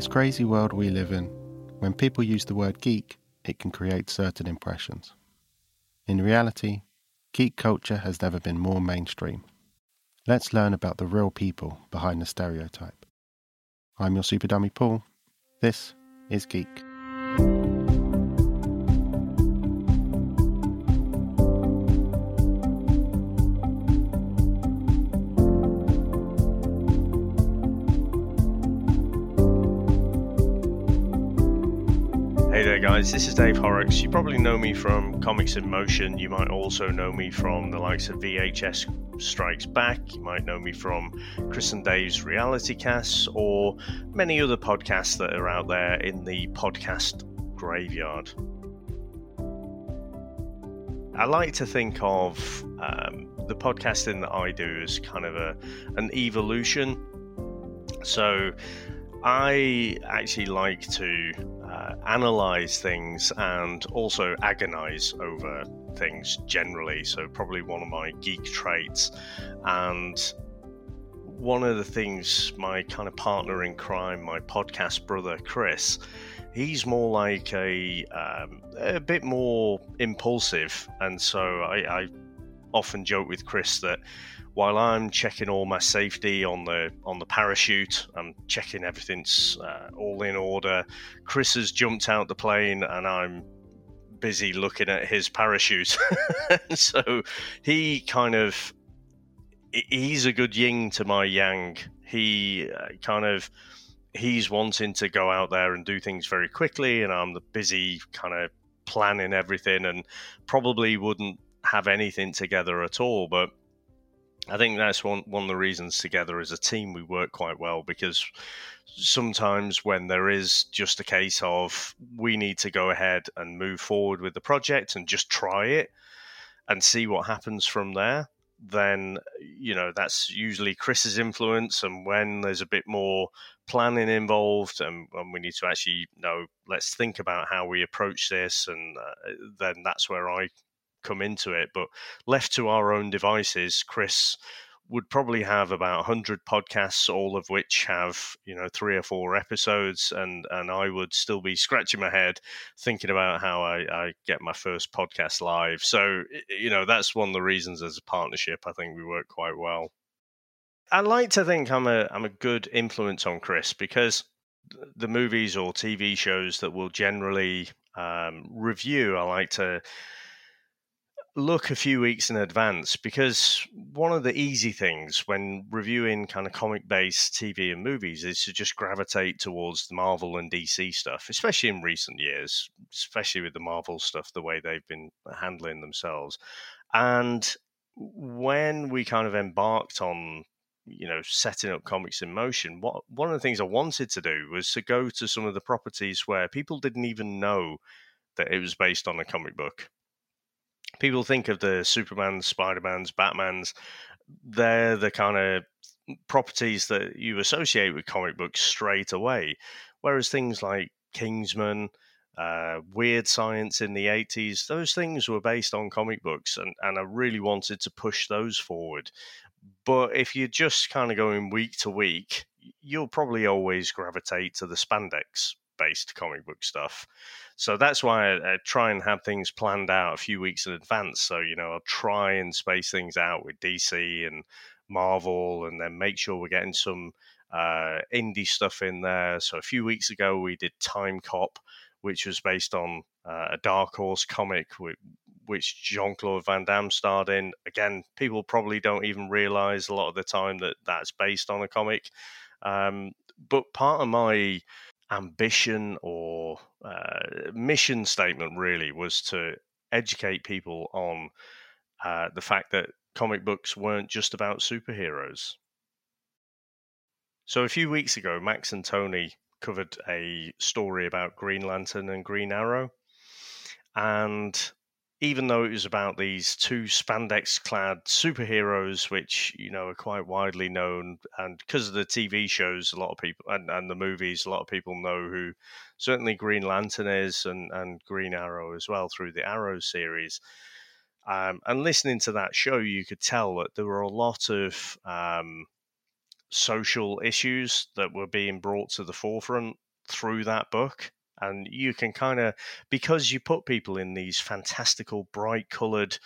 this crazy world we live in, when people use the word geek, it can create certain impressions. In reality, geek culture has never been more mainstream. Let's learn about the real people behind the stereotype. I'm your super dummy Paul. This is Geek. Guys, this is Dave Horrocks. You probably know me from Comics in Motion. You might also know me from the likes of VHS Strikes Back. You might know me from Chris and Dave's reality casts or many other podcasts that are out there in the podcast graveyard. I like to think of um, the podcasting that I do as kind of a an evolution. So I actually like to uh, analyze things and also agonize over things generally. So, probably one of my geek traits. And one of the things my kind of partner in crime, my podcast brother Chris, he's more like a um, a bit more impulsive, and so I, I often joke with Chris that while I'm checking all my safety on the on the parachute, I'm checking everything's uh, all in order. Chris has jumped out the plane, and I'm busy looking at his parachute. so he kind of he's a good yin to my yang. He uh, kind of he's wanting to go out there and do things very quickly, and I'm the busy kind of planning everything, and probably wouldn't have anything together at all, but I think that's one one of the reasons together as a team we work quite well because sometimes when there is just a case of we need to go ahead and move forward with the project and just try it and see what happens from there then you know that's usually chris's influence. And when there's a bit more planning involved and, and we need to actually you know let's think about how we approach this and uh, then that's where i come into it. But left to our own devices, Chris would probably have about 100 podcasts all of which have you know three or four episodes and and i would still be scratching my head thinking about how i, I get my first podcast live so you know that's one of the reasons as a partnership i think we work quite well i like to think i'm a i'm a good influence on chris because the movies or tv shows that we'll generally um, review i like to look a few weeks in advance because one of the easy things when reviewing kind of comic based TV and movies is to just gravitate towards the Marvel and DC stuff, especially in recent years, especially with the Marvel stuff, the way they've been handling themselves. And when we kind of embarked on you know setting up comics in motion what one of the things i wanted to do was to go to some of the properties where people didn't even know that it was based on a comic book people think of the Superman, Spider Mans, Batmans. They're the kind of properties that you associate with comic books straight away. Whereas things like Kingsman, uh, Weird Science in the 80s, those things were based on comic books, and, and I really wanted to push those forward. But if you're just kind of going week to week, you'll probably always gravitate to the spandex based comic book stuff. So that's why I, I, try and have things planned out a few weeks in advance. So, you know, I'll try and space things out with DC and Marvel and then make sure we're getting some uh, indie stuff in there. So a few weeks ago, we did Time Cop, which was based on uh, a Dark Horse comic, which Jean Claude Van Damme starred in. Again, people probably don't even realize a lot of the time that that's based on a comic. Um, but part of my ambition or uh, mission statement really was to educate people on uh, the fact that comic books weren't just about superheroes. So a few weeks ago, Max and Tony covered a story about Green Lantern and Green Arrow. And even though it was about these two spandex clad superheroes, which, you know, are quite widely known, and because of the TV shows, a lot of people, and, and the movies, a lot of people know who certainly Green Lantern is and, and Green Arrow as well through the Arrow series. Um, and listening to that show, you could tell that there were a lot of um, social issues that were being brought to the forefront through that book. And you can kind of, because you put people in these fantastical, bright colored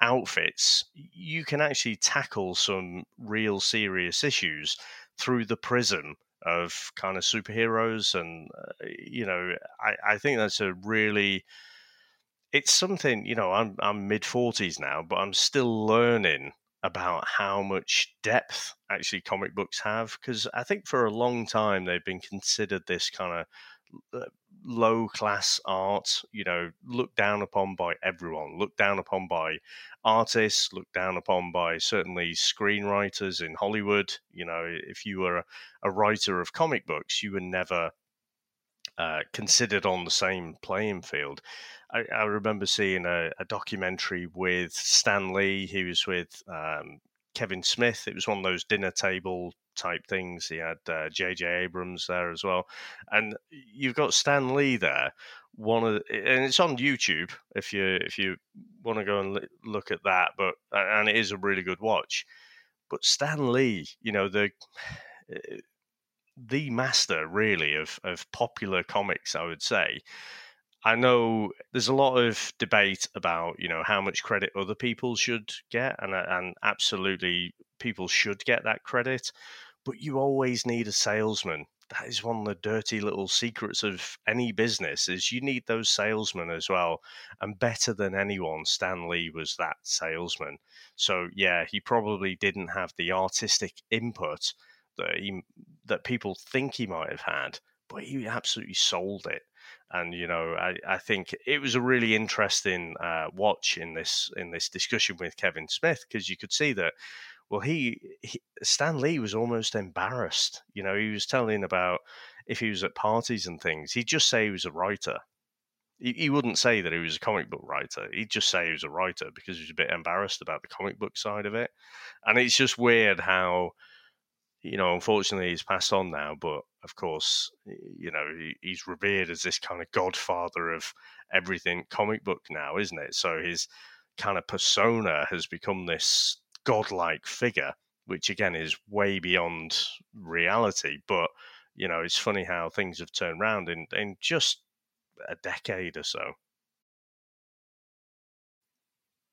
outfits, you can actually tackle some real serious issues through the prism of kind of superheroes. And, uh, you know, I, I think that's a really, it's something, you know, I'm, I'm mid 40s now, but I'm still learning about how much depth actually comic books have because I think for a long time they've been considered this kind of low class art, you know, looked down upon by everyone, looked down upon by artists, looked down upon by certainly screenwriters in Hollywood. You know, if you were a, a writer of comic books, you were never uh, considered on the same playing field. I, I remember seeing a, a, documentary with Stan Lee. He was with um, Kevin Smith. It was one of those dinner table type things. He had J.J. Uh, Abrams there as well, and you've got Stan Lee there. One of and it's on YouTube if you if you want to go and look at that. But and it is a really good watch. But Stan Lee, you know the the master really of of popular comics, I would say. I know there's a lot of debate about you know how much credit other people should get, and and absolutely people should get that credit, but you always need a salesman. That is one of the dirty little secrets of any business is you need those salesmen as well. And better than anyone, Stan Lee was that salesman. So yeah, he probably didn't have the artistic input that he, that people think he might have had, but he absolutely sold it and you know I, I think it was a really interesting uh, watch in this in this discussion with Kevin Smith because you could see that well he, he, Stan Lee was almost embarrassed you know he was telling about if he was at parties and things he'd just say he was a writer he, he wouldn't say that he was a comic book writer he'd just say he was a writer because he was a bit embarrassed about the comic book side of it and it's just weird how you know, unfortunately, he's passed on now. But of course, you know, he, he's revered as this kind of godfather of everything comic book now, isn't it? So his kind of persona has become this godlike figure, which again is way beyond reality. But you know, it's funny how things have turned around in in just a decade or so.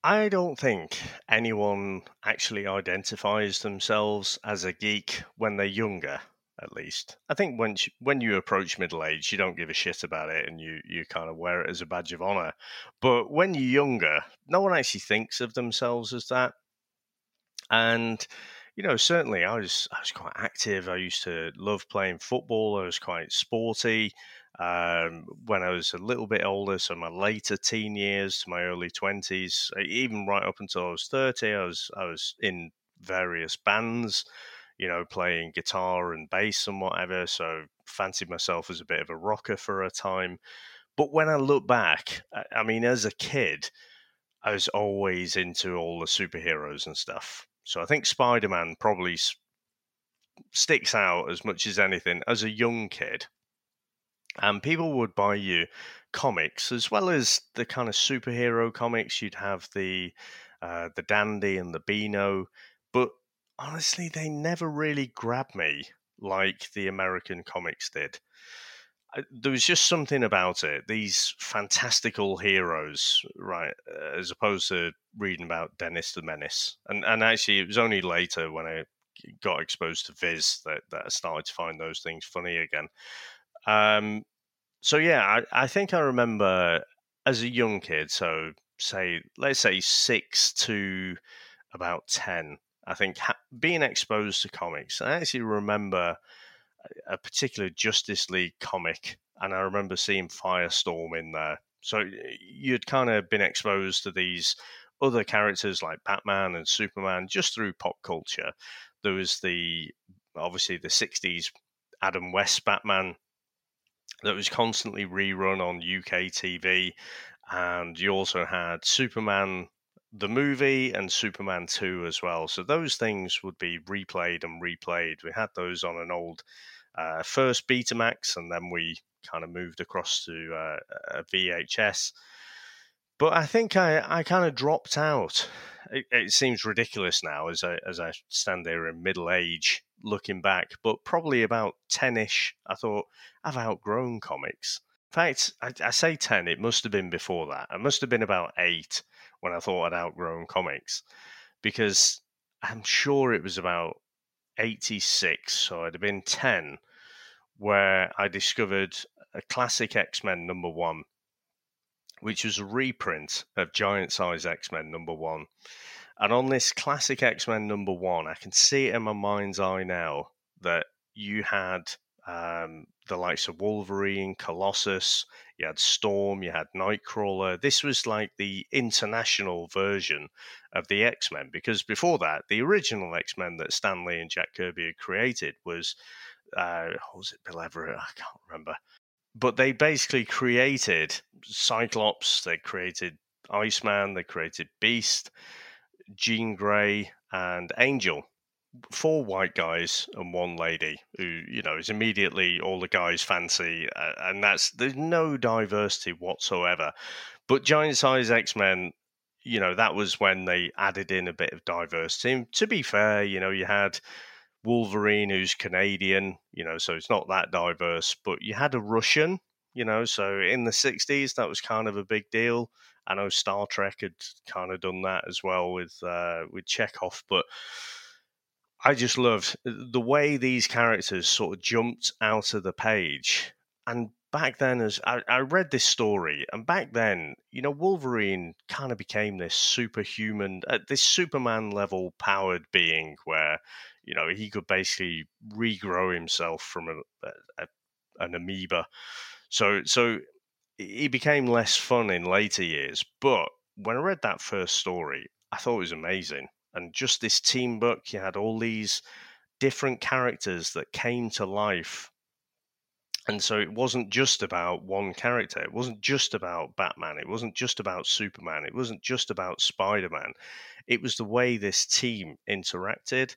I don't think anyone actually identifies themselves as a geek when they're younger, at least. I think when you, when you approach middle age, you don't give a shit about it and you, you kind of wear it as a badge of honor. But when you're younger, no one actually thinks of themselves as that. And you know, certainly I was I was quite active. I used to love playing football. I was quite sporty um, when I was a little bit older, so my later teen years to my early twenties, even right up until I was thirty, I was I was in various bands, you know, playing guitar and bass and whatever. So fancied myself as a bit of a rocker for a time. But when I look back, I mean, as a kid, I was always into all the superheroes and stuff. So I think Spider Man probably sticks out as much as anything as a young kid and people would buy you comics as well as the kind of superhero comics. You'd have the uh, the Dandy and the Beano, but honestly, they never really grabbed me like the American comics did. There was just something about it. These fantastical heroes, right? As opposed to reading about Dennis the Menace, and and actually, it was only later when I got exposed to Viz that, that I started to find those things funny again. Um, so yeah, I, I think I remember as a young kid, so say let's say six to about ten. I think ha- being exposed to comics. I actually remember a particular Justice League comic, and I remember seeing Firestorm in there. So you'd kind of been exposed to these other characters like Batman and Superman just through pop culture. There was the obviously the '60s Adam West Batman that was constantly rerun on UK TV. And you also had Superman the movie and Superman 2 as well. So those things would be replayed and replayed. We had those on an old uh, first Betamax, and then we kind of moved across to uh, a VHS. but I think I, I kind of dropped out. It, it, seems ridiculous now as I as I stand there in middle age looking back, but probably about ten-ish. I thought I've outgrown comics. In fact, I, I say ten. It must have been before that. It must have been about eight when I thought I'd outgrown comics, because I'm sure it was about eighty-six. So I'd have been ten, where I discovered a classic X Men number one which was a reprint of Giant Size X Men number one. And on this classic X Men number one, I can see it in my mind's eye now that you had um, the likes of Wolverine, Colossus, you had Storm, you had Nightcrawler. This was like the international version of the X Men because before that, the original X Men that Stan Lee and Jack Kirby had created was, uh, was it Bill Everett? I can't remember but they basically created Cyclops, they created Iceman, they created Beast, Jean Grey, and Angel. Four white guys and one lady who, you know, is immediately all the guys fancy, uh, and that's there's no diversity whatsoever. But Giant Size X Men, you know, that was when they added in a bit of diversity. And to be fair, you know, you had Wolverine, who's Canadian, you know, so it's not that diverse. But you had a Russian, you know, so in the 60s, that was kind of a big deal. I know Star Trek had kind of done that as well with uh, with Chekov, but I just loved the way these characters sort of jumped out of the page. And back then, as I, I read this story, and back then, you know, Wolverine kind of became this superhuman, uh, this Superman level powered being where you know, he could basically regrow himself from a, a, an amoeba. So, so he became less fun in later years. But when I read that first story, I thought it was amazing. And just this team book, you had all these different characters that came to life. And so it wasn't just about one character. It wasn't just about Batman. It wasn't just about Superman. It wasn't just about Spider Man. It was the way this team interacted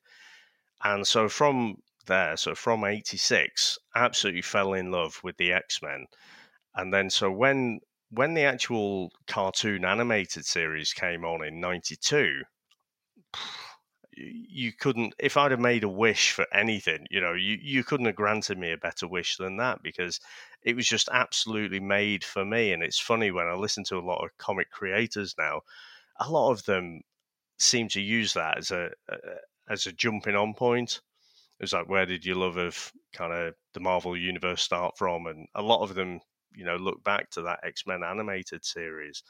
and so from there, so from 86, absolutely fell in love with the X Men. And then so when when the actual cartoon animated series came on in 92, you couldn't if I'd have made a wish for anything, you know, you, you couldn't have granted me a better wish than that because it was just absolutely made for me. And it's funny when I listen to a lot of comic creators now, a lot of them seem to use that as a, a as a jumping on point. It was like, where did your love of kind of the Marvel universe start from? And a lot of them, you know, look back to that X Men animated series.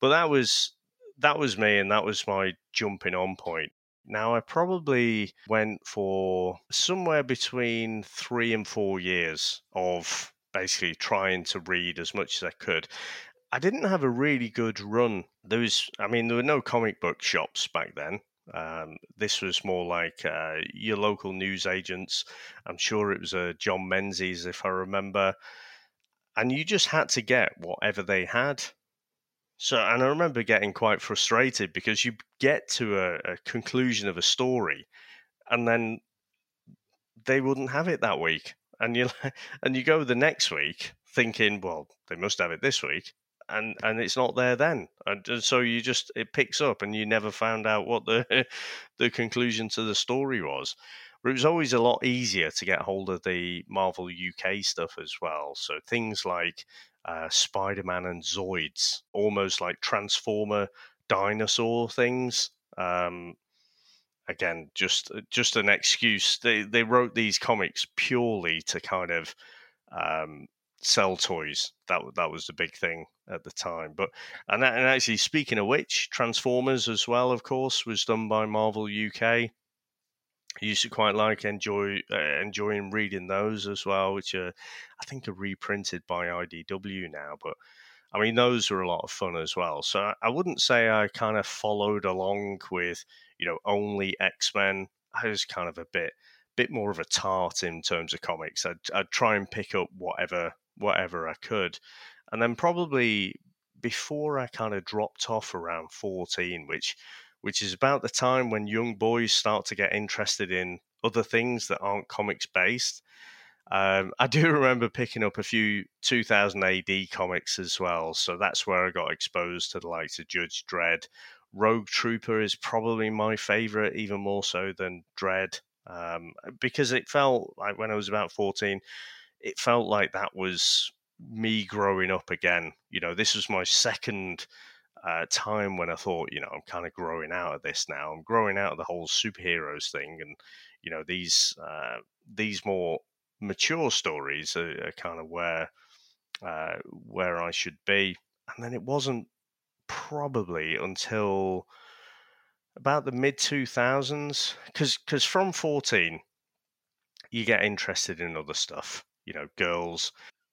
But that was that was me, and that was my jumping on point. Now, I probably went for somewhere between three and four years of basically trying to read as much as I could. I didn't have a really good run. There was, I mean, there were no comic book shops back then. Um, this was more like uh, your local news agents. I'm sure it was a uh, John Menzies, if I remember. And you just had to get whatever they had. So, and I remember getting quite frustrated because you get to a, a conclusion of a story, and then they wouldn't have it that week, and you and you go the next week thinking, well, they must have it this week, and and it's not there then and so you just it picks up and you never found out what the the conclusion to the story was. But it was always a lot easier to get hold of the marvel uk stuff as well so things like uh, spider-man and zoids almost like transformer dinosaur things um, again just just an excuse. They they wrote these comics purely to kind of um, sell toys. That that was the big thing at the time. But and, and actually, speaking of which, Transformers as well, of course, was done by Marvel UK. I used to quite like enjoy uh, enjoying reading those as well, which are I think are reprinted by IDW now. But I mean, those were a lot of fun as well. So I wouldn't say I kind of followed along with you know only X Men. I was kind of a bit bit more of a tart in terms of comics. I'd, I'd try and pick up whatever whatever I could. And then probably before I kind of dropped off around 14, which which is about the time when young boys start to get interested in other things that aren't comics based. Um, I do remember picking up a few 2000 AD comics as well, so that's where I got exposed to the likes of Judge Dredd. Rogue Trooper is probably my favorite, even more so than Dredd, um, because it felt like when I was about 14, it felt like that was me growing up again. You know, this was my second uh, time when I thought, you know, I'm kind of growing out of this now. I'm growing out of the whole superheroes thing, and you know, these uh, these more mature stories are, are kind of where uh, where I should be. And then it wasn't probably until about the mid 2000s because because from 14 you get interested in other stuff you know girls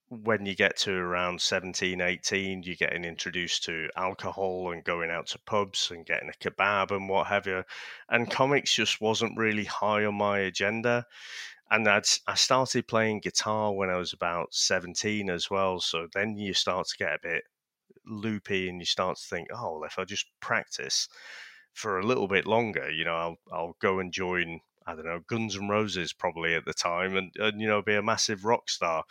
when you get to around 17 18 you're getting introduced to alcohol and going out to pubs and getting a kebab and what have you and comics just wasn't really high on my agenda and I'd, I started playing guitar when I was about 17 as well so then you start to get a bit loopy and you start to think oh well, if I just practice for a little bit longer you know I'll, I'll go and join I don't know Guns N' Roses probably at the time and, and you know be a massive rock star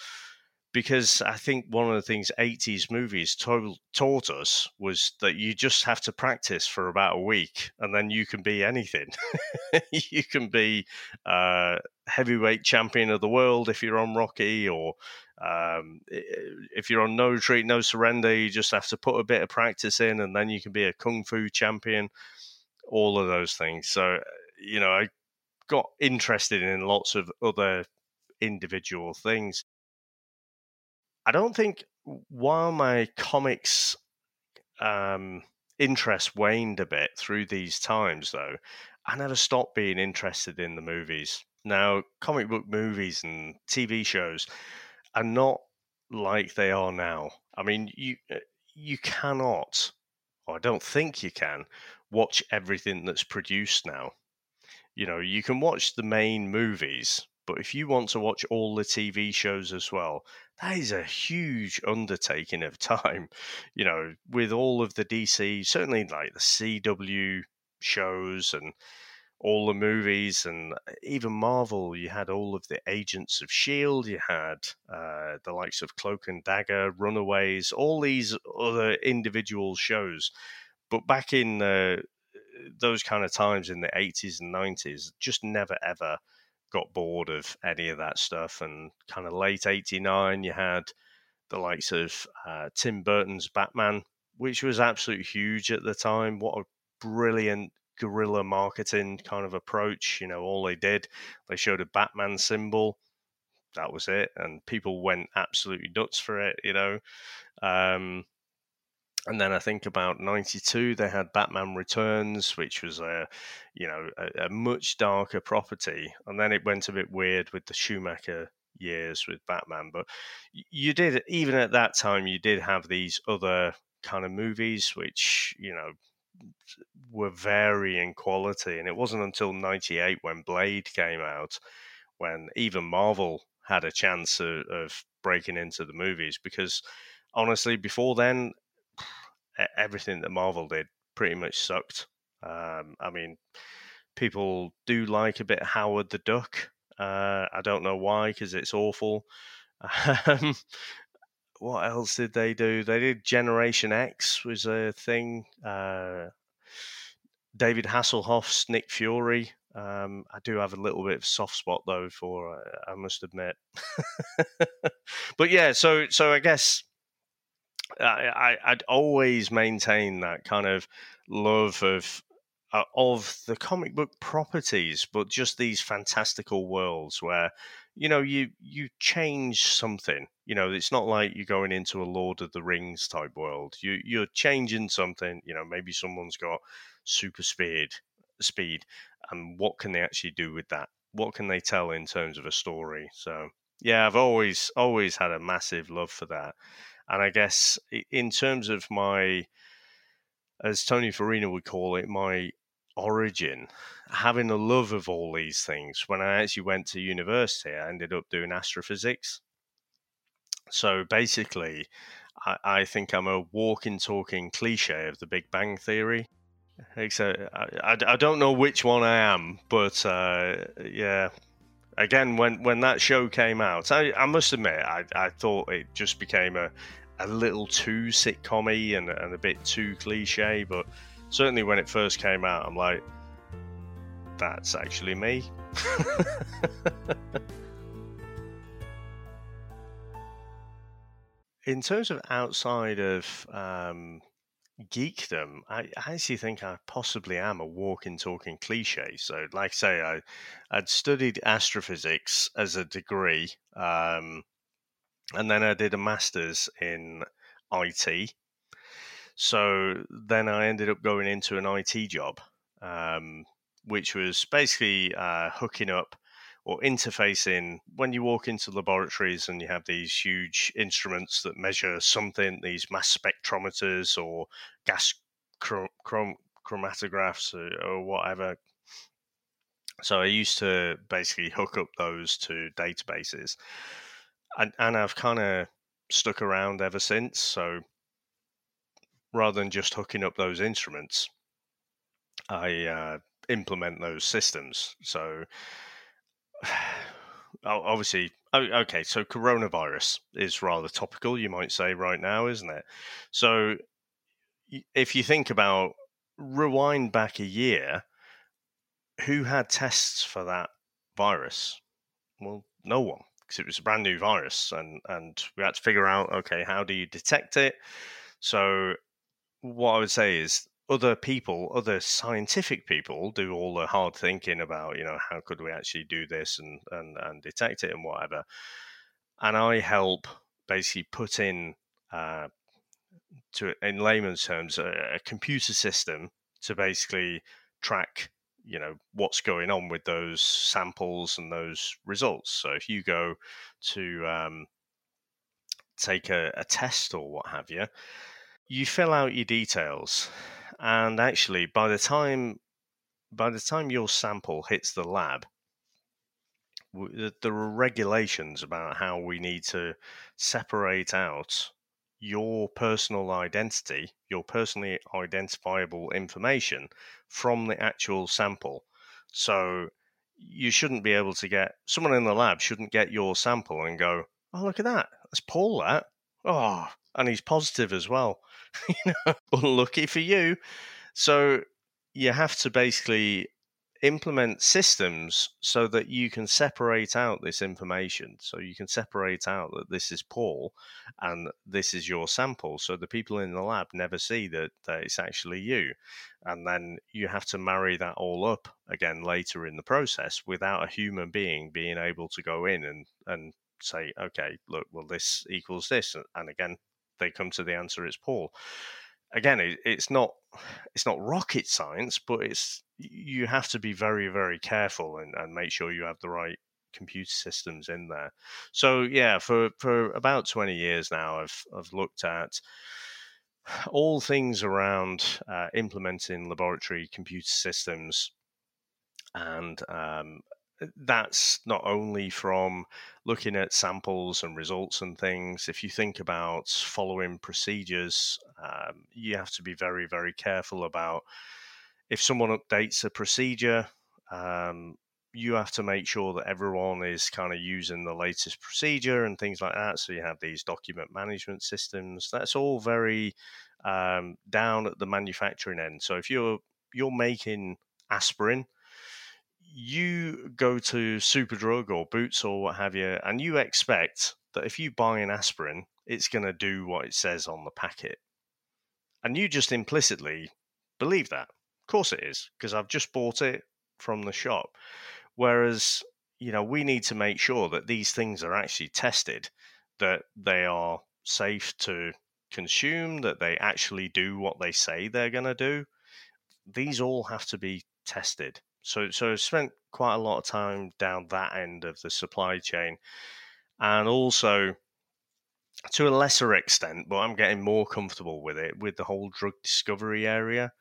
because I think one of the things 80s movies to- taught us was that you just have to practice for about a week and then you can be anything. you can be uh, heavyweight champion of the world if you're on Rocky, or um, if you're on No Retreat, No Surrender, you just have to put a bit of practice in and then you can be a Kung Fu champion, all of those things. So, you know, I got interested in lots of other individual things I don't think while my comics um, interest waned a bit through these times, though, I never stopped being interested in the movies. Now, comic book movies and TV shows are not like they are now. I mean, you uh, you cannot, or I don't think you can, watch everything that's produced now. You know, you can watch the main movies, but if you want to watch all the TV shows as well, that is a huge undertaking of time. You know, with all of the DC, certainly like the CW shows and all the movies and uh, even Marvel, you had all of the Agents of S.H.I.E.L.D., you had uh, the likes of Cloak and Dagger, Runaways, all these other individual shows. But back in uh, those kind of times in the 80s and 90s, just never ever got bored of any of that stuff. And kind of late 89, you had the likes of uh, Tim Burton's Batman, which was absolutely huge at the time. What a brilliant guerrilla marketing kind of approach. You know, all they did, they showed a Batman symbol. That was it. And people went absolutely nuts for it, you know. Um, and then I think about '92 they had Batman Returns, which was a, you know, a, a, much darker property, and then it went a bit weird with the Schumacher years with Batman. But you did even at that time you did have these other kind of movies which you know were varying quality, and it wasn't until '98 when Blade came out when even Marvel had a chance of, of breaking into the movies because honestly before then everything that Marvel did pretty much sucked. Um, I mean, people do like a bit Howard the Duck. Uh, I don't know why, because it's awful. Um, what else did they do? They did Generation X was a thing. Uh, David Hasselhoff's Nick Fury. Um, I do have a little bit of soft spot though for uh, I must admit. but yeah, so so I guess I, I'd always maintain that kind of love of uh, of the comic book properties, but just these fantastical worlds where you know you you change something. You know, it's not like you're going into a Lord of the Rings type world. You you're changing something. You know, maybe someone's got super speed speed, and what can they actually do with that? What can they tell in terms of a story? So yeah, I've always always had a massive love for that. And I guess in terms of my, as Tony Farina would call it, my origin, having a love of all these things, when I actually went to university, I ended up doing astrophysics. So basically, I, I think I'm a walking, talking cliche of the Big Bang Theory. Except I, I, I don't know which one I am, but uh, yeah, again, when when that show came out, I, I must admit, I, I thought it just became a a little too sitcom and, and a bit too cliche. But certainly when it first came out, I'm like, that's actually me. In terms of outside of um, geekdom, I, I actually think I possibly am a walking, talking cliche. So, like I say, I, I'd studied astrophysics as a degree, um, and then I did a master's in IT. So then I ended up going into an IT job, um, which was basically uh, hooking up or interfacing when you walk into laboratories and you have these huge instruments that measure something, these mass spectrometers or gas chrom- chrom- chromatographs or, or whatever. So I used to basically hook up those to databases, and, and I've kind of stuck around ever since. So rather than just hooking up those instruments, I uh, implement those systems. So Oh, obviously, oh, okay, so coronavirus is rather topical, you might say, right now, isn't it? So if you think about rewind back a year, who had tests for that virus? Well, no one, because it was a brand new virus, and and we had to figure out, okay, how do you detect it? So what I would say is other people, other scientific people, do all the hard thinking about, you know, how could we actually do this and and and detect it and whatever. And I help basically put in, uh, to in layman's terms, a, a computer system to basically track you know what's going on with those samples and those results so if you go to um, take a, a, test or what have you you fill out your details and actually by the time by the time your sample hits the lab there are regulations about how we need to separate out your personal identity, your personally identifiable information from the actual sample. So you shouldn't be able to get someone in the lab shouldn't get your sample and go, "Oh, look at that. That's Paul that. Oh, and he's positive as well." you know, unlucky for you. So you have to basically implement systems so that you can separate out this information. So you can separate out that this is Paul and this is your sample. So the people in the lab never see that, that it's actually you. And then you have to marry that all up again later in the process without a human being being able to go in and, and say, okay, look, well, this equals this. And again, they come to the answer it's Paul. Again, it, it's not it's not rocket science, but it's you have to be very very careful and, and make sure you have the right computer systems in there. So yeah, for for about twenty years now, I've I've looked at all things around uh, implementing laboratory computer systems and um, that's not only from looking at samples and results and things. If you think about following procedures, um, you have to be very, very careful about if someone updates a procedure. Um, you have to make sure that everyone is kind of using the latest procedure and things like that. So you have these document management systems. That's all very um, down at the manufacturing end. So if you're you're making aspirin, you go to Superdrug or Boots or what have you, and you expect that if you buy an aspirin, it's going to do what it says on the packet. And you just implicitly believe that. Of course it is, because I've just bought it from the shop. Whereas, you know, we need to make sure that these things are actually tested, that they are safe to consume, that they actually do what they say they're going to do. These all have to be tested. So so I've spent quite a lot of time down that end of the supply chain, and also to a lesser extent, but I'm getting more comfortable with it with the whole drug discovery area.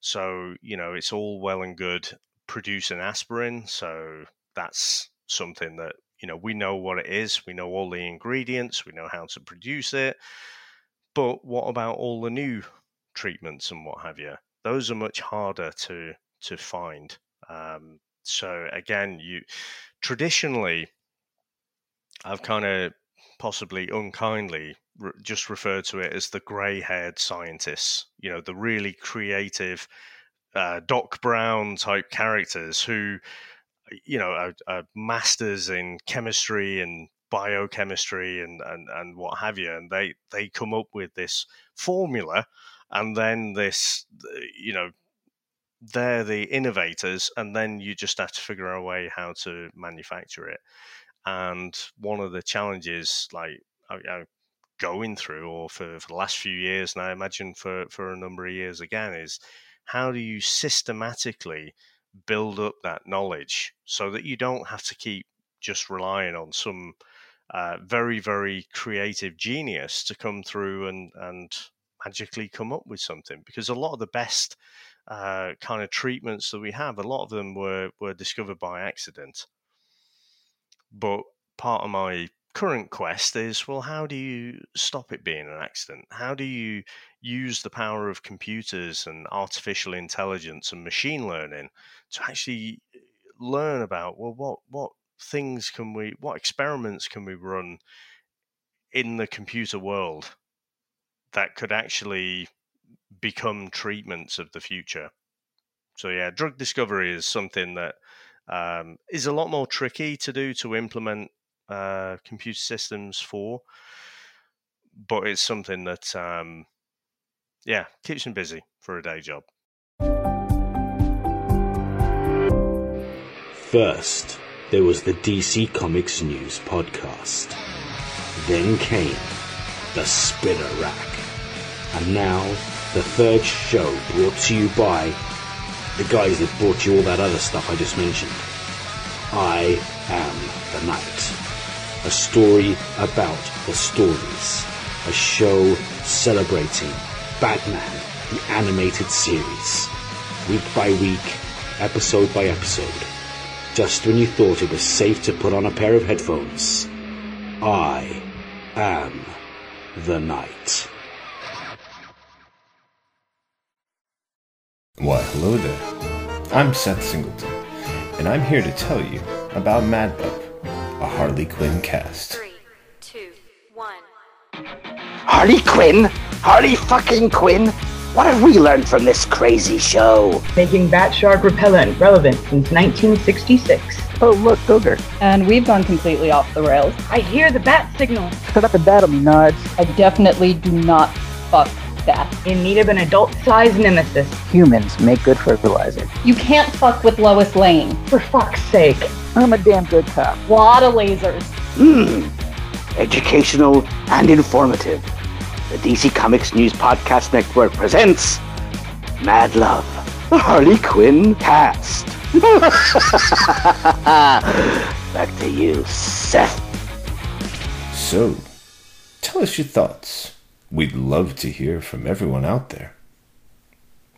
So you know, it's all well and good producing aspirin. So that's something that you know we know what it is. We know all the ingredients. We know how to produce it. But what about all the new treatments and what have you? Those are much harder to to find. Um, So again, you traditionally, I've kind of possibly unkindly re- just referred to it as the grey-haired scientists. You know, the really creative uh, Doc Brown type characters who, you know, are, are masters in chemistry and biochemistry and, and, and what have you. And they, they come up with this formula and then this, you know, they're the innovators, and then you just have to figure out a way how to manufacture it. And one of the challenges, like I'm going through, or for, for the last few years, and I imagine for, for a number of years again, is how do you systematically build up that knowledge so that you don't have to keep just relying on some uh, very, very creative genius to come through and, and magically come up with something? Because a lot of the best uh, kind of treatments that we have, a lot of them were, were discovered by accident. But part of my current quest is well, how do you stop it being an accident? How do you use the power of computers and artificial intelligence and machine learning to actually learn about well, what what things can we, what experiments can we run in the computer world that could actually become treatments of the future. So yeah, drug discovery is something that um, is a lot more tricky to do to implement uh, computer systems for, but it's something that um, yeah keeps me busy for a day job. First, there was the DC Comics News podcast. Then came the Spinner Rack. And now the third show brought to you by the guys that brought you all that other stuff I just mentioned. I am the night. A story about the stories. A show celebrating Batman, the animated series. Week by week, episode by episode. Just when you thought it was safe to put on a pair of headphones. I am the night. Why, hello there. I'm Seth Singleton, and I'm here to tell you about Mad Pup, a Harley Quinn cast. Three, two, one. Harley Quinn? Harley fucking Quinn? What have we learned from this crazy show? making bat shark repellent relevant since 1966. Oh, look, Ogre. And we've gone completely off the rails. I hear the bat signal. Shut up and battle me, Nards. I definitely do not fuck that. In need of an adult-sized nemesis. Humans make good fertilizer. You can't fuck with Lois Lane. For fuck's sake. I'm a damn good cop. Lot of lasers. Hmm. Educational and informative. The DC Comics News Podcast Network presents Mad Love, the Harley Quinn cast. Back to you, Seth. So, tell us your thoughts. We'd love to hear from everyone out there.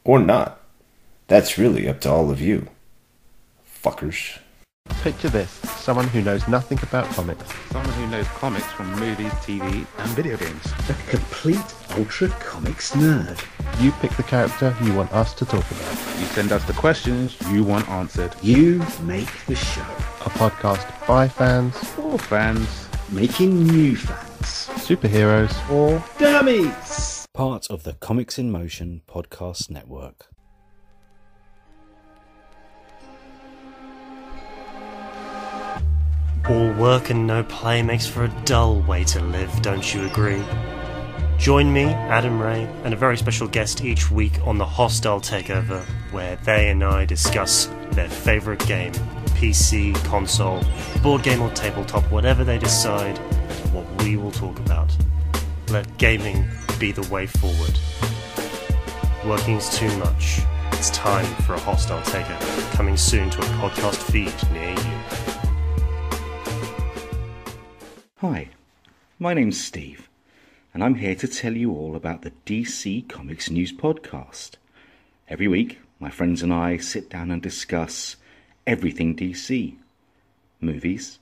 Or not. That's really up to all of you. Fuckers. Picture this someone who knows nothing about comics. Someone who knows comics from movies, TV, and video games. A complete ultra comics nerd. You pick the character you want us to talk about. You send us the questions you want answered. You make the show. A podcast by fans, For fans, Making new fans. Superheroes, Or dummies. Part of the Comics in Motion podcast network. All work and no play makes for a dull way to live, don't you agree? Join me, Adam Ray, and a very special guest each week on the Hostile Takeover, where they and I discuss their favourite game PC, console, board game, or tabletop, whatever they decide, what we will talk about. Let gaming be the way forward. Working's too much. It's time for a Hostile Takeover, coming soon to a podcast feed near you. Hi, my name's Steve, and I'm here to tell you all about the DC Comics News Podcast. Every week, my friends and I sit down and discuss everything DC movies,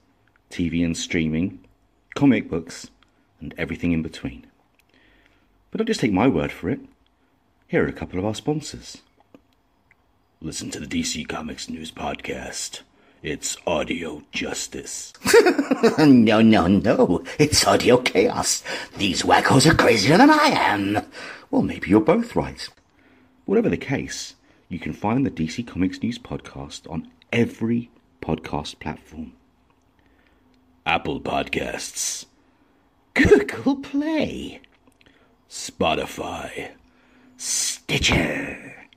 TV and streaming, comic books, and everything in between. But don't just take my word for it. Here are a couple of our sponsors. Listen to the DC Comics News Podcast. It's audio justice. no, no, no. It's audio chaos. These wackos are crazier than I am. Well, maybe you're both right. Whatever the case, you can find the DC Comics News Podcast on every podcast platform. Apple Podcasts, Google Play, Spotify, Stitcher,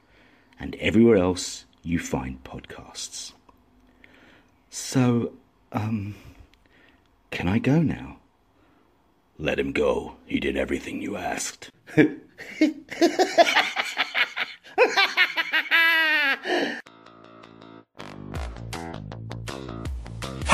and everywhere else you find podcasts. So, um, can I go now? Let him go. He did everything you asked.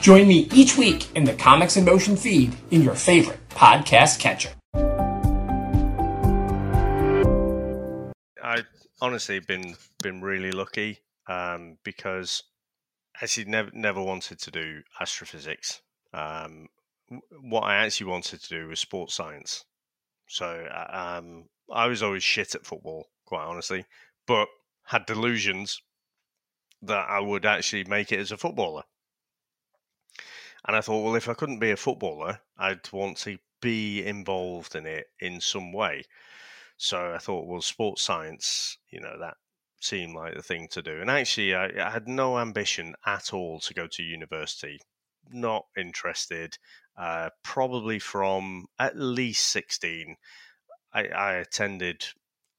Join me each week in the Comics in Motion feed in your favorite podcast catcher. I honestly been been really lucky um, because I actually never never wanted to do astrophysics. Um, what I actually wanted to do was sports science. So uh, um, I was always shit at football, quite honestly, but had delusions that I would actually make it as a footballer. And I thought, well, if I couldn't be a footballer, I'd want to be involved in it in some way. So I thought, well, sports science, you know, that seemed like the thing to do. And actually, I, I had no ambition at all to go to university. Not interested. Uh, probably from at least 16, I, I attended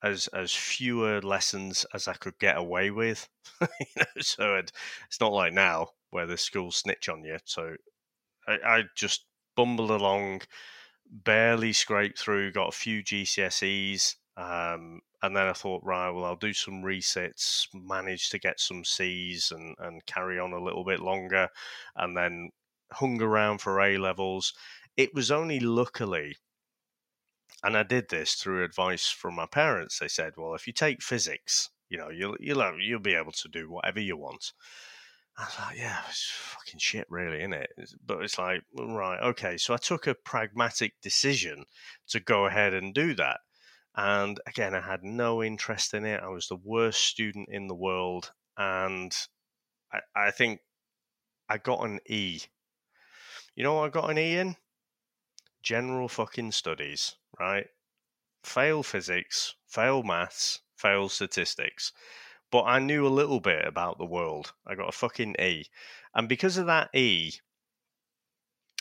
as as fewer lessons as I could get away with. you know, so it, it's not like now where the schools snitch on you. So I, I just bumbled along, barely scraped through, got a few GCSEs, um, and then I thought, right, well, I'll do some resits, manage to get some C's, and and carry on a little bit longer, and then hung around for A levels. It was only luckily and I did this through advice from my parents. They said, "Well, if you take physics, you know, you'll you'll you'll be able to do whatever you want." I was like, "Yeah, it's fucking shit, really, isn't it?" But it's like, right, okay. So I took a pragmatic decision to go ahead and do that. And again, I had no interest in it. I was the worst student in the world, and I, I think I got an E. You know what I got an E in? General fucking studies right? Fail physics, fail maths, fail statistics. But I knew a little bit about the world. I got a fucking E. And because of that E,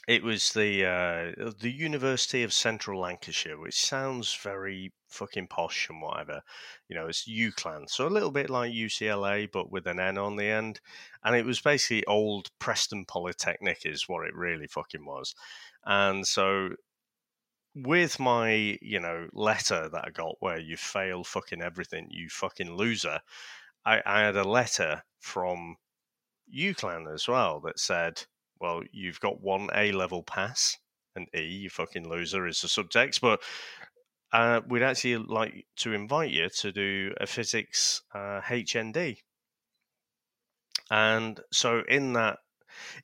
it was the uh, the University of Central Lancashire, which sounds very fucking posh and whatever. You know, it's UCLan, so a little bit like UCLA, but with an N on the end. And it was basically old Preston Polytechnic, is what it really fucking was. And so with my, you know, letter that I got where you fail fucking everything, you fucking loser, I, I had a letter from UCLan as well that said, well, you've got one A level pass and E, you fucking loser, is the subtext, but uh, we'd actually like to invite you to do a physics uh, HND. And so, in that,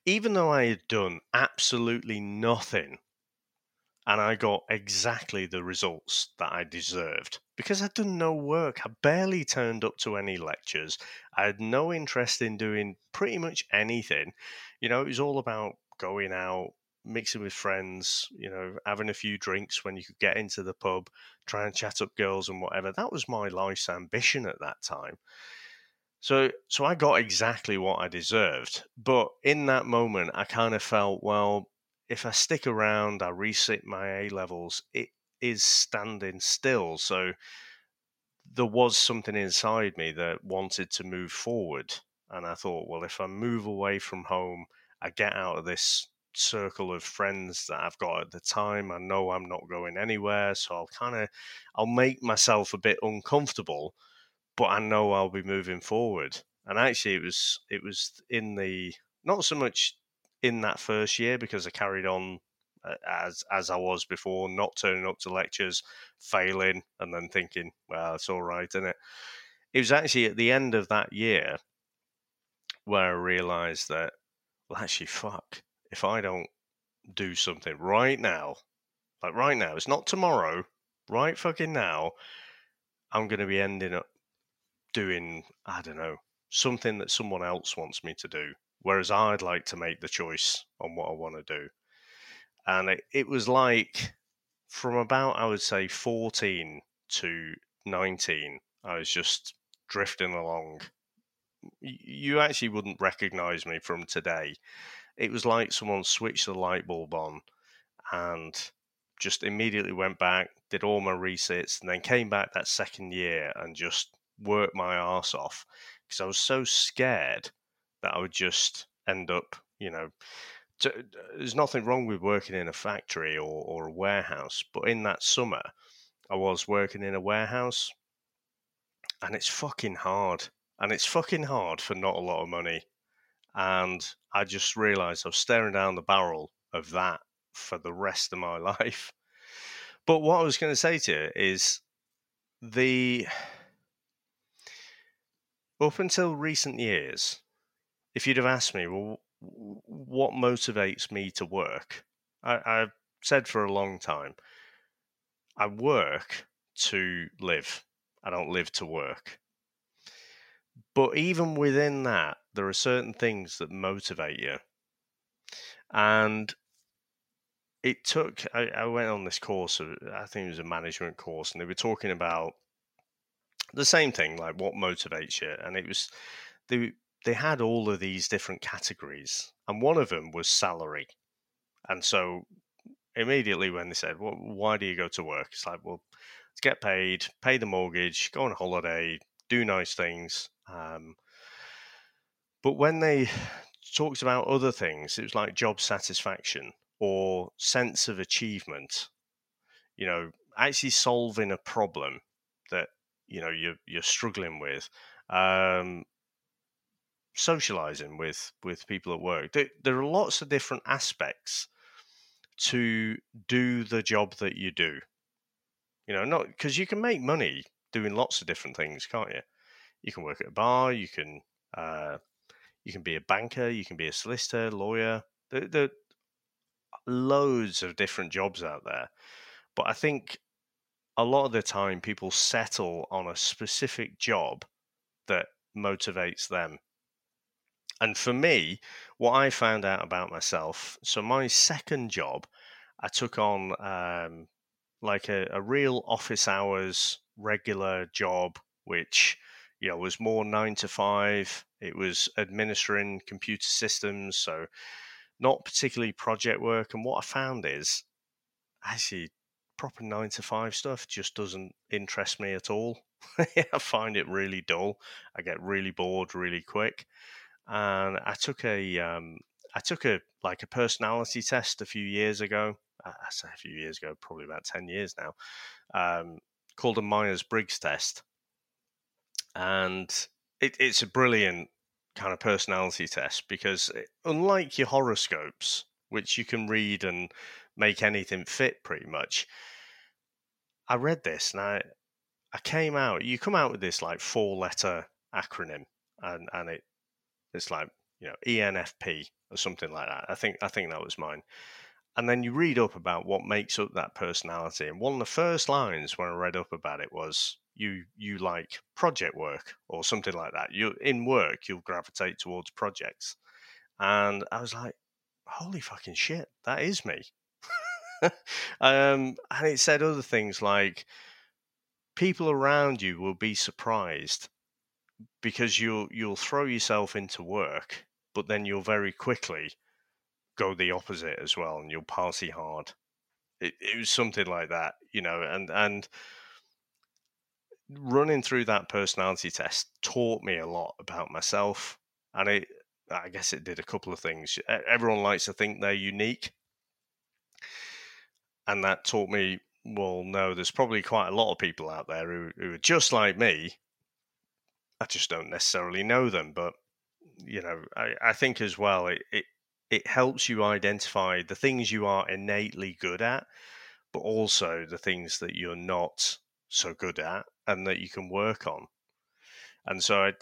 even though I had done absolutely nothing and I got exactly the results that I deserved because I'd done no work. I barely turned up to any lectures. I had no interest in doing pretty much anything. You know, it was all about going out, mixing with friends, you know, having a few drinks when you could get into the pub, try and chat up girls and whatever. That was my life's ambition at that time. So, so I got exactly what I deserved. But in that moment, I kind of felt, well, if I stick around, I reset my A levels, it is standing still. So there was something inside me that wanted to move forward. And I thought, well, if I move away from home, I get out of this circle of friends that I've got at the time. I know I'm not going anywhere. So I'll kind of, I'll make myself a bit uncomfortable, but I know I'll be moving forward. And actually, it was, it was in the, not so much in that first year because I carried on uh, as as I was before, not turning up to lectures, failing, and then thinking, well, it's all right, isn't it? It was actually at the end of that year where I realised that, well, actually, fuck, if I don't do something right now, like right now, it's not tomorrow, right fucking now, I'm going to be ending up doing, I don't know, something that someone else wants me to do. Whereas I'd like to make the choice on what I want to do. And it, it was like from about, I would say, 14 to 19, I was just drifting along. You actually wouldn't recognize me from today. It was like someone switched the light bulb on and just immediately went back, did all my resets, and then came back that second year and just worked my ass off because I was so scared that I would just end up, you know. To, there's nothing wrong with working in a factory or, or a warehouse, but in that summer, I was working in a warehouse and it's fucking hard. And it's fucking hard for not a lot of money. And I just realized I was staring down the barrel of that for the rest of my life. But what I was going to say to you is the up until recent years, if you'd have asked me, well, what motivates me to work? I, I've said for a long time, I work to live. I don't live to work. But even within that, there are certain things that motivate you. And it took, I, I went on this course, I think it was a management course, and they were talking about the same thing, like what motivates you. And it was, they, they had all of these different categories, and one of them was salary. And so immediately when they said, well, why do you go to work? It's like, well, to get paid, pay the mortgage, go on holiday, do nice things. Um, but when they talked about other things, it was like job satisfaction or sense of achievement. You know, actually solving a problem that you know you're you're struggling with. Um, socializing with with people at work. There, there are lots of different aspects to do the job that you do. You know, not because you can make money doing lots of different things, can't you? You can work at a bar, you can uh, you can be a banker, you can be a solicitor, lawyer. There, there are loads of different jobs out there, but I think a lot of the time people settle on a specific job that motivates them. And for me, what I found out about myself, so my second job, I took on um, like a, a real office hours regular job, which you know was more nine to five. It was administering computer systems, so not particularly project work. And what I found is actually proper nine to five stuff just doesn't interest me at all. I find it really dull. I get really bored really quick. And I took a um, I took a like a personality test a few years ago, I say a few years ago, probably about 10 years now, um, called a Myers Briggs test. And it, it's a brilliant kind of personality test because, it, unlike your horoscopes, which you can read and make anything fit pretty much, I read this and I, I came out, you come out with this like four letter acronym and, and it, it's like, you know, ENFP or something like that. I think, I think that was mine and then you read up about what makes up that personality. And one of the first lines when I read up about it was you you like project work or something like that. You in work you'll gravitate towards projects. And I was like, holy fucking shit, that is me. um, and it said other things like people around you will be surprised because you'll you'll throw yourself into work, but then you'll very quickly go the opposite as well, and you'll party hard. It, it was something like that, you know, and and running through that personality test taught me a lot about myself, and it I guess it did a couple of things. Everyone likes to think they're unique, and that taught me. Well, no, there's probably quite a lot of people out there who, who are just like me. I just don't necessarily know them, but you know, I, I think as well, it, it it helps you identify the things you are innately good at, but also the things that you're not so good at and that you can work on. And so I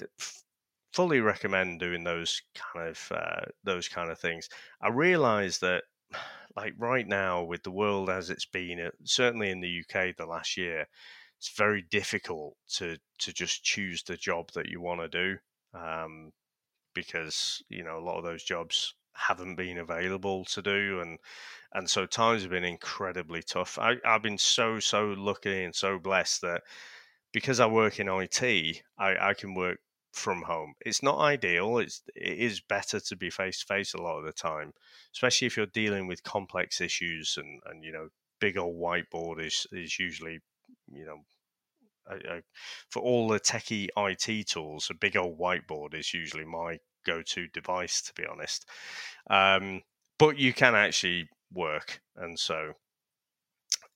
fully recommend doing those kind of uh, those kind of things. I realize that like right now with the world as it's been, uh, certainly in the UK the last year, it's very difficult to to just choose the job that you want to do um, because you know a lot of those jobs haven't been available to do and and so times have been incredibly tough. I, i've been so so lucky and so blessed that because i work in it i, I can work from home. It's not ideal it's it is better to be face to face a lot of the time especially if you're dealing with complex issues and and you know big old whiteboard is is usually you know for all the techie IT tools, a big old whiteboard is usually my go-to device, to be honest. Um, but you can actually work, and so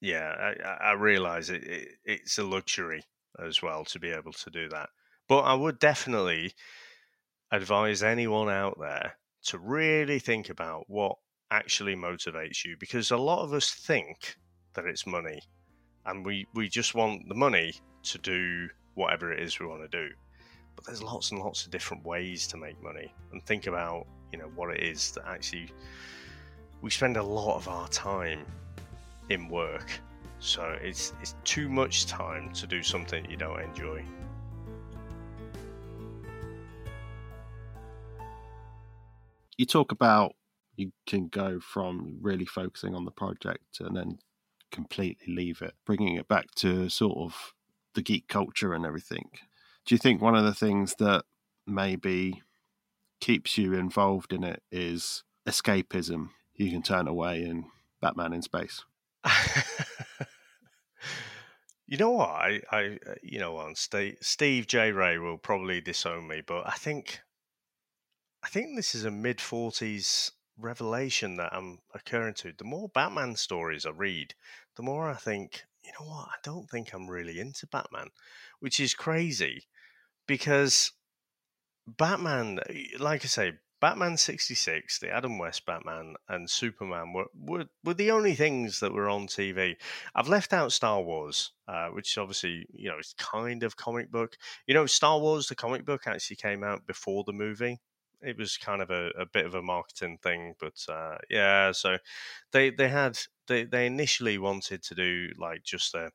yeah, I, I realize it, it, it's a luxury as well to be able to do that. But I would definitely advise anyone out there to really think about what actually motivates you, because a lot of us think that it's money, and we we just want the money to do whatever it is we want to do. But there's lots and lots of different ways to make money. And think about, you know, what it is that actually we spend a lot of our time in work. So it's it's too much time to do something you don't enjoy. You talk about you can go from really focusing on the project and then completely leave it, bringing it back to sort of the geek culture and everything. Do you think one of the things that maybe keeps you involved in it is escapism? You can turn away in Batman in space. you know what? I, I, uh, you know what? Steve, Steve J. Ray will probably disown me, but I think, I think this is a mid forties revelation that I'm occurring to. The more Batman stories I read, the more I think you know what? I don't think I'm really into Batman, which is crazy because Batman, eh, like I say, Batman 66, the Adam West Batman, and Superman were, were, were the only things that were on TV. I've left out Star Wars, uh, which obviously, you know, it's kind of comic book. You know, Star Wars, the comic book, actually came out before the movie. It was kind of a, a bit of a marketing thing, but uh, yeah, so they they had they they initially wanted to do like just a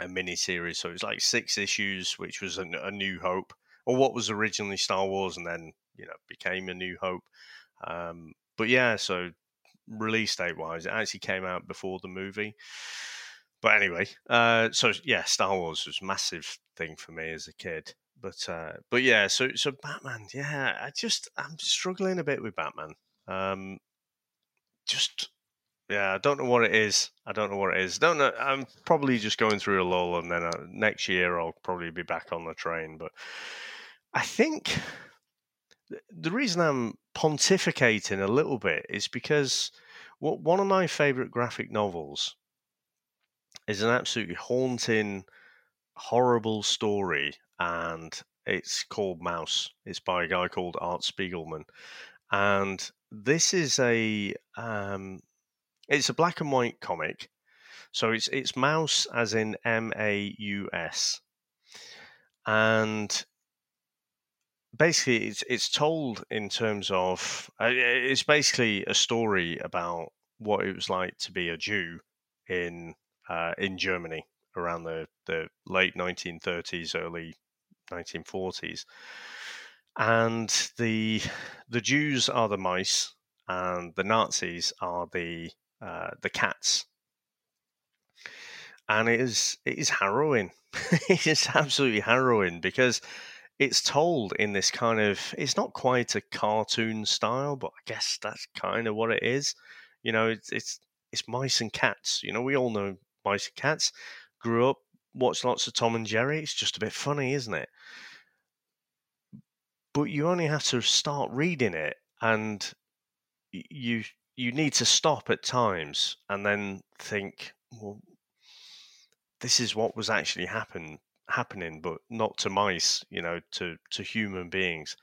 a mini series, so it was like six issues, which was a, a, New Hope, or what was originally Star Wars, and then you know became a New Hope. Um, but yeah, so release date wise, it actually came out before the movie. But anyway, uh, so yeah, Star Wars was massive thing for me as a kid. But uh, but yeah, so so Batman, yeah, I just I'm struggling a bit with Batman. Um, just yeah, I don't know what it is. I don't know what it is. Don't know. I'm probably just going through a lull, and then uh, next year I'll probably be back on the train. But I think the reason I'm pontificating a little bit is because what one of my favorite graphic novels is an absolutely haunting, horrible story, and it's called Maus. It's by a guy called Art Spiegelman, and this is a um, it's a black and white comic, so it's it's mouse as in M A U S, and basically it's it's told in terms of uh, it's basically a story about what it was like to be a Jew in uh, in Germany around the, the late 1930s, early 1940s, and the the Jews are the mice and the Nazis are the uh, the cats, and it is it is harrowing. it is absolutely harrowing because it's told in this kind of it's not quite a cartoon style, but I guess that's kind of what it is. You know, it's it's it's mice and cats. You know, we all know mice and cats. Grew up, watched lots of Tom and Jerry. It's just a bit funny, isn't it? But you only have to start reading it, and you you need to stop at times and then think, well, this is what was actually happen happening, but not to mice, you know, to to human beings.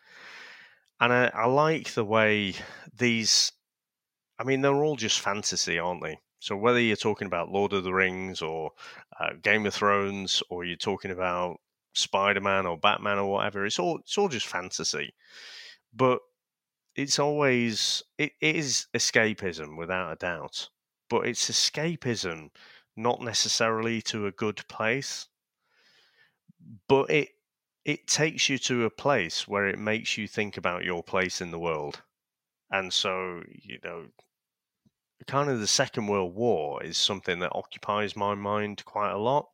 and I, I like the way these. I mean, they're all just fantasy, aren't they? So whether you're talking about Lord of the Rings or uh, Game of Thrones, or you're talking about Spider Man or Batman or whatever, it's all it's all just fantasy. But it's always it is escapism without a doubt. But it's escapism, not necessarily to a good place. But it it takes you to a place where it makes you think about your place in the world. And so, you know, kind of the Second World War is something that occupies my mind quite a lot.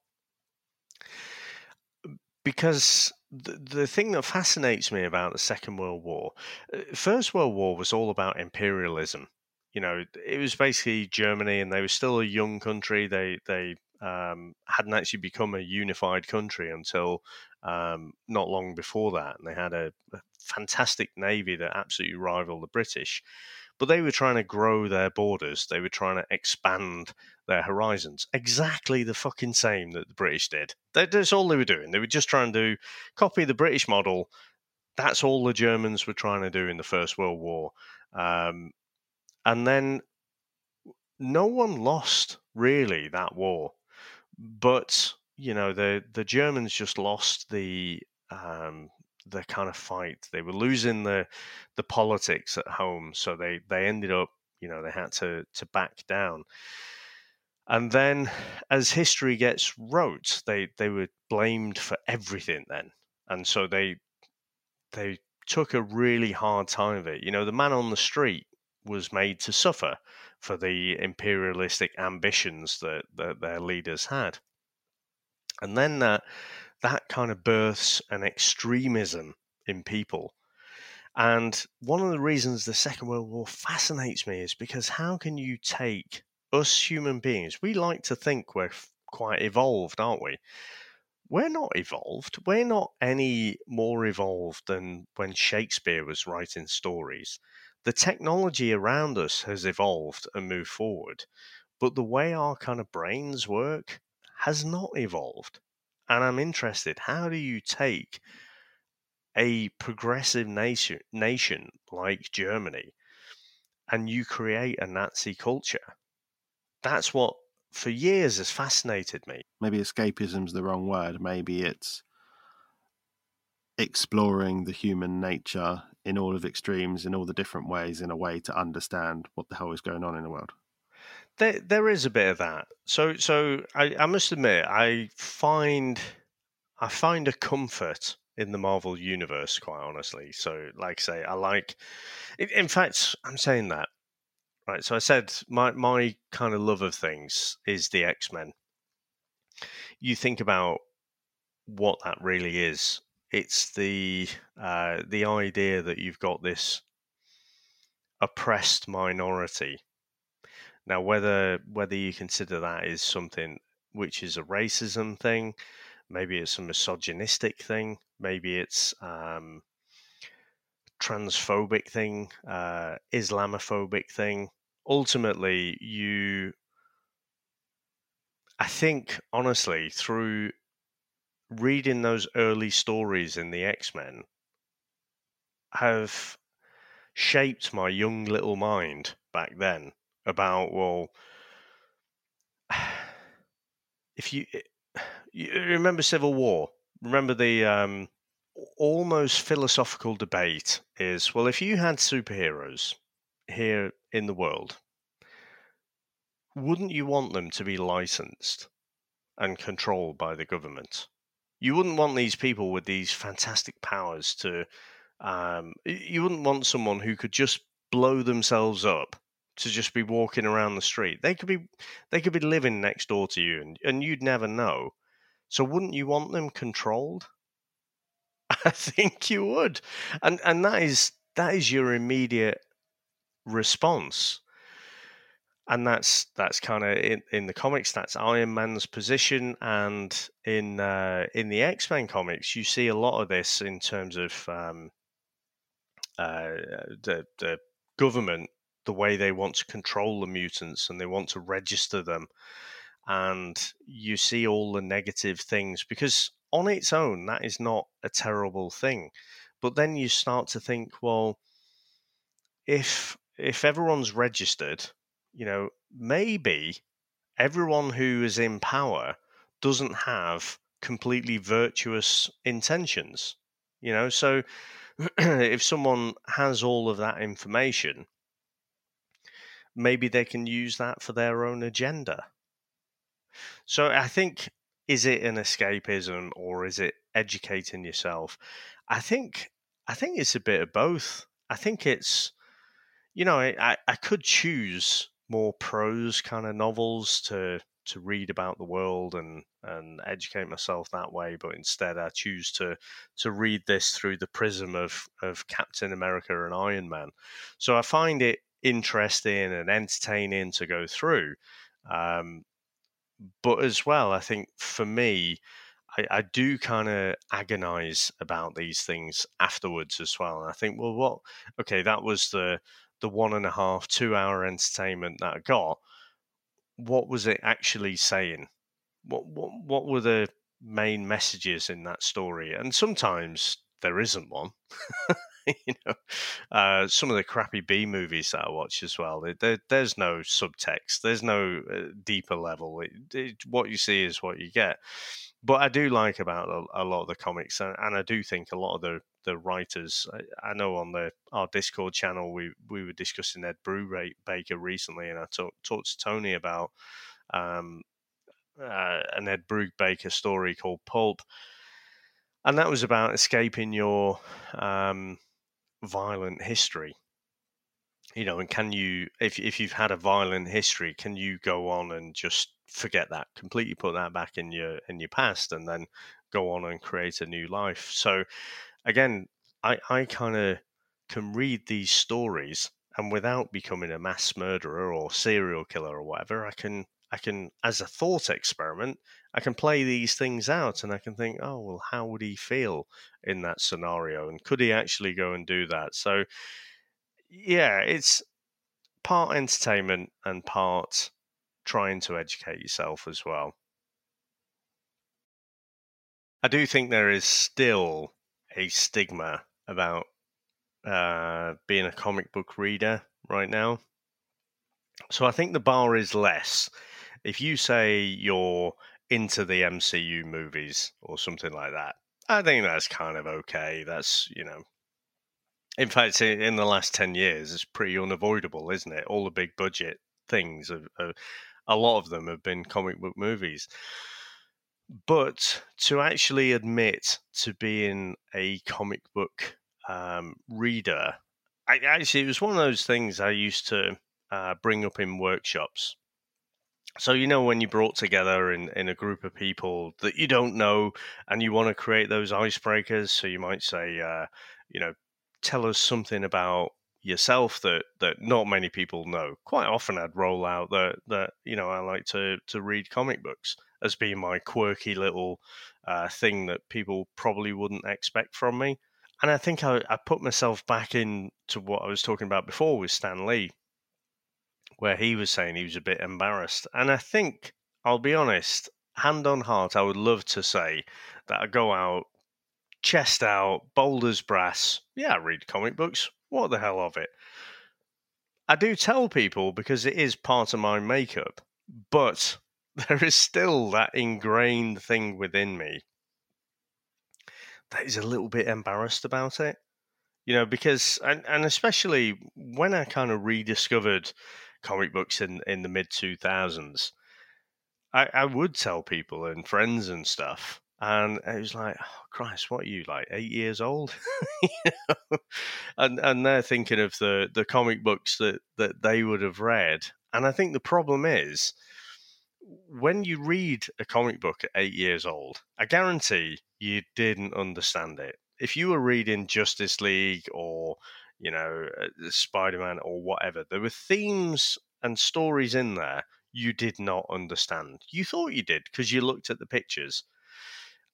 Because the, the thing that fascinates me about the Second World War, uh, First World War was all about imperialism. You know, it was basically Germany, and they were still a young country. They they um, hadn't actually become a unified country until um, not long before that, and they had a, a fantastic navy that absolutely rivaled the British. But they were trying to grow their borders. They were trying to expand their horizons. Exactly the fucking same that the British did. that's all they were doing. They were just trying to copy the British model. That's all the Germans were trying to do in the First World War. Um, and then no one lost really that war. But you know the the Germans just lost the um, the kind of fight. They were losing the the politics at home, so they they ended up you know they had to to back down. And then, as history gets wrote, they they were blamed for everything then, and so they they took a really hard time of it. You know, the man on the street was made to suffer for the imperialistic ambitions that, that their leaders had. And then that that kind of births an extremism in people. And one of the reasons the Second World War fascinates me is because how can you take us human beings? We like to think we're quite evolved, aren't we? We're not evolved. We're not any more evolved than when Shakespeare was writing stories. The technology around us has evolved and moved forward, but the way our kind of brains work has not evolved. And I'm interested, how do you take a progressive nation, nation like Germany and you create a Nazi culture? That's what for years has fascinated me. Maybe escapism's the wrong word. Maybe it's exploring the human nature in all of extremes in all the different ways in a way to understand what the hell is going on in the world there there is a bit of that. So so I, I must admit I find I find a comfort in the Marvel universe, quite honestly. So like I say, I like. In fact, I'm saying that right. So I said my my kind of love of things is the X Men. You think about what that really is. It's the uh, the idea that you've got this oppressed minority now, whether whether you consider that is something which is a racism thing, maybe it's a misogynistic thing, maybe it's um, transphobic thing, uh, Islamophobic thing. Ultimately, you, I think, honestly, through reading those early stories in the X Men, have shaped my young little mind back then about well if you, eh, you remember civil war? Remember the um, almost philosophical debate is well if you had superheroes here in the world wouldn't you want them to be licensed and controlled by the government? You wouldn't want these people with these fantastic powers to um, you wouldn't want someone who could just blow themselves up to just be walking around the street. They could be they could be living next door to you and, and you'd never know. So wouldn't you want them controlled? I think you would. And and that is that is your immediate response. And that's that's kind of in, in the comics. That's Iron Man's position, and in uh, in the X Men comics, you see a lot of this in terms of um, uh, the the government the way they want to control the mutants and they want to register them. And you see all the negative things because on its own, that is not a terrible thing. but then you start to think, well, if if everyone's registered, you know, maybe everyone who is in power doesn't have completely virtuous intentions. You know, so if someone has all of that information, maybe they can use that for their own agenda. So I think is it an escapism or is it educating yourself? I think I think it's a bit of both. I think it's you know, I, I could choose more prose kind of novels to to read about the world and and educate myself that way but instead I choose to to read this through the prism of of Captain America and Iron Man so I find it interesting and entertaining to go through um, but as well I think for me I, I do kind of agonize about these things afterwards as well and I think well what okay that was the the one and a half two hour entertainment that I got what was it actually saying? What what what were the main messages in that story? And sometimes there isn't one. you know, uh, some of the crappy B movies that I watch as well. There, there's no subtext. There's no uh, deeper level. It, it, what you see is what you get. But I do like about a, a lot of the comics, and, and, I do think a lot of the the writers. I, I, know on the our Discord channel we we were discussing Ed Brubaker recently, and I talked talked to Tony about um, uh, an Ed Brubaker story called Pulp, and that was about escaping your um, violent history you know and can you if if you've had a violent history can you go on and just forget that completely put that back in your in your past and then go on and create a new life? So again i i kind of can read these stories and without becoming a mass murderer or serial killer or whatever i can i can as a thought experiment i can play these things out and i can think oh well how would he feel in that scenario and could he actually go and do that so yeah, it's part entertainment and part trying to educate yourself as well. I do think there is still a stigma about uh, being a comic book reader right now. So I think the bar is less. If you say you're into the MCU movies or something like that, I think that's kind of okay. That's, you know, in fact, in the last 10 years, it's pretty unavoidable, isn't it? All the big budget things, a lot of them have been comic book movies. But to actually admit to being a comic book um, reader, I, actually, it was one of those things I used to uh, bring up in workshops. So, you know, when you brought together in, in a group of people that you don't know and you want to create those icebreakers, so you might say, uh, you know, tell us something about yourself that that not many people know. Quite often, I'd roll out that that you know I like to to read comic books as being my quirky little uh, thing that people probably wouldn't expect from me. And I think I, I put myself back into what I was talking about before with Stan Lee, where he was saying he was a bit embarrassed. And I think I'll be honest, hand on heart, I would love to say that I go out chest out, boulders brass. Yeah, I read comic books. What the hell of it? I do tell people because it is part of my makeup, but there is still that ingrained thing within me that is a little bit embarrassed about it. You know, because and, and especially when I kind of rediscovered comic books in in the mid two thousands, I, I would tell people and friends and stuff and it was like, oh, Christ, what are you like eight years old? you know? And and they're thinking of the the comic books that that they would have read, and I think the problem is when you read a comic book at eight years old, I guarantee you didn't understand it. If you were reading Justice League or you know uh, Spider Man or whatever, there were themes and stories in there you did not understand. You thought you did because you looked at the pictures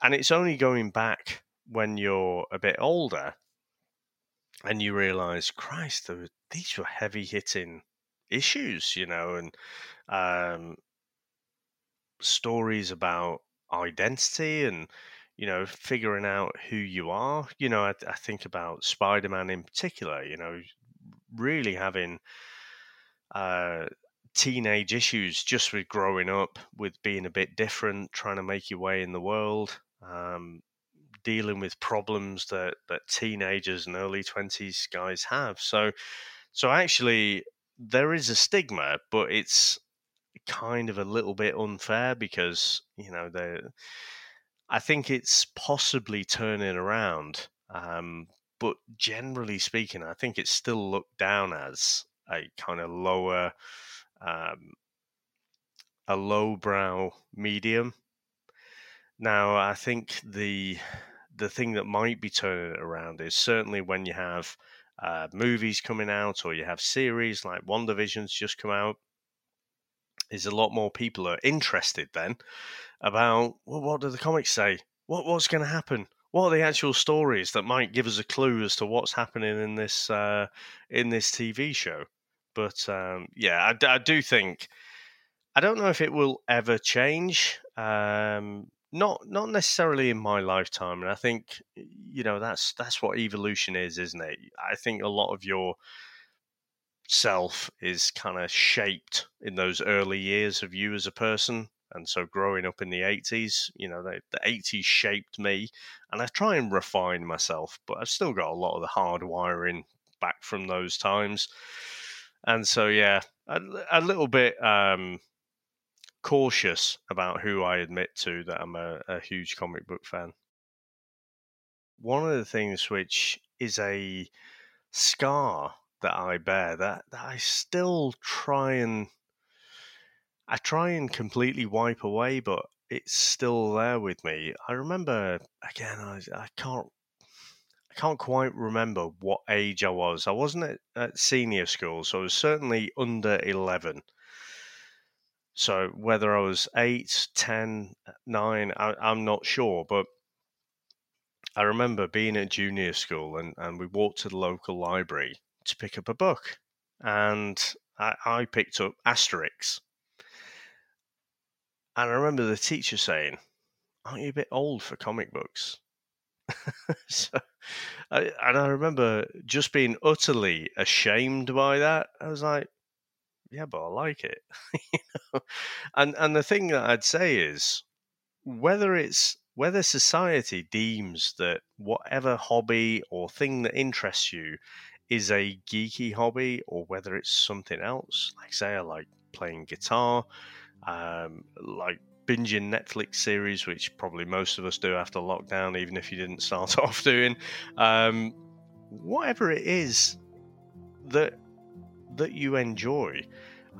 and it's only going back when you're a bit older and you realize, Christ, were, these were heavy hitting issues, you know, and um, stories about identity and you know, figuring out who you are. You know, I, I think about Spider Man in particular, you know, really having uh, teenage issues just with growing up, with being a bit different, trying to make your way in the world, um, dealing with problems that, that teenagers and early 20s guys have. So, so actually, there is a stigma, but it's kind of a little bit unfair because, you know, they I think it's possibly turning around. Um, but generally speaking, I think it's still looked down as a kind of lower, um, a lowbrow medium. Now, I think the the thing that might be turning it around is certainly when you have uh, movies coming out or you have series like WandaVision's just come out, is a lot more people are interested then about well, what do the comics say? What what's going to happen? What are the actual stories that might give us a clue as to what's happening in this uh, in this TV show? But um, yeah, I, I, do think I don't know if it will ever change. Um, not not necessarily in my lifetime, and I think you know that's that's what evolution is, isn't it? I think a lot of your self is kind of shaped in those early years of you as a person. And so growing up in the 80s, you know, the, the 80s shaped me. And I try and refine myself, but I've still got a lot of the hard wiring back from those times. And so, yeah, a, a little bit um, cautious about who I admit to that I'm a, a huge comic book fan. One of the things which is a scar that I bear that, that I still try and I try and completely wipe away, but it's still there with me. I remember again. I, I can't. I can't quite remember what age I was. I wasn't at, at senior school, so I was certainly under eleven. So whether I was 8, 10, 9, I, I'm not sure. But I remember being at junior school and, and we walked to the local library to pick up a book. And I, I picked up Asterix. And I remember the teacher saying, Aren't you a bit old for comic books? so, I, and I remember just being utterly ashamed by that. I was like, yeah, but I like it. you know? And and the thing that I'd say is whether it's whether society deems that whatever hobby or thing that interests you is a geeky hobby or whether it's something else. Like say I like playing guitar, um, like binging Netflix series, which probably most of us do after lockdown, even if you didn't start off doing. Um, whatever it is that that you enjoy,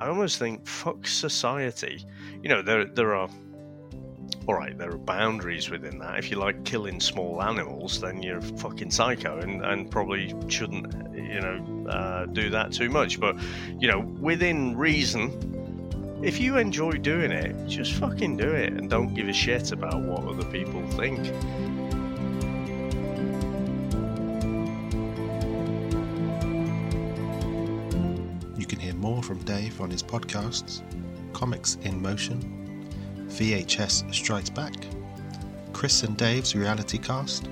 I almost think fuck society. You know, there there are all right, there are boundaries within that. If you like killing small animals, then you're fucking psycho and, and probably shouldn't, you know, uh, do that too much. But, you know, within reason, if you enjoy doing it, just fucking do it and don't give a shit about what other people think. You can hear more from Dave on his podcasts, Comics in Motion VHS Strikes Back, Chris and Dave's Reality Cast,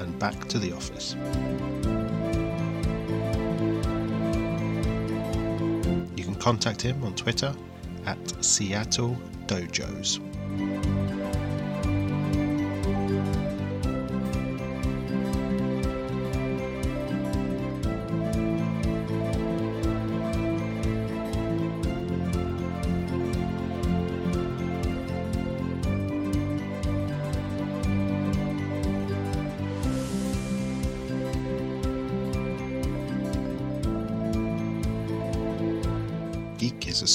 and Back to the Office. You can contact him on Twitter at Seattle Dojos.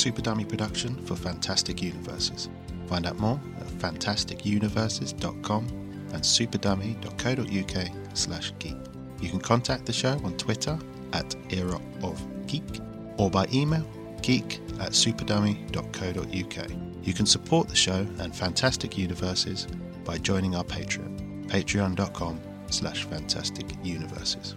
Super Dummy production for Fantastic Universes. Find out more at fantasticuniverses.com and superdummy.co.uk slash geek. You can contact the show on Twitter at Era of Geek or by email geek at superdummy.co.uk. You can support the show and Fantastic Universes by joining our Patreon, patreon.com slash fantastic universes.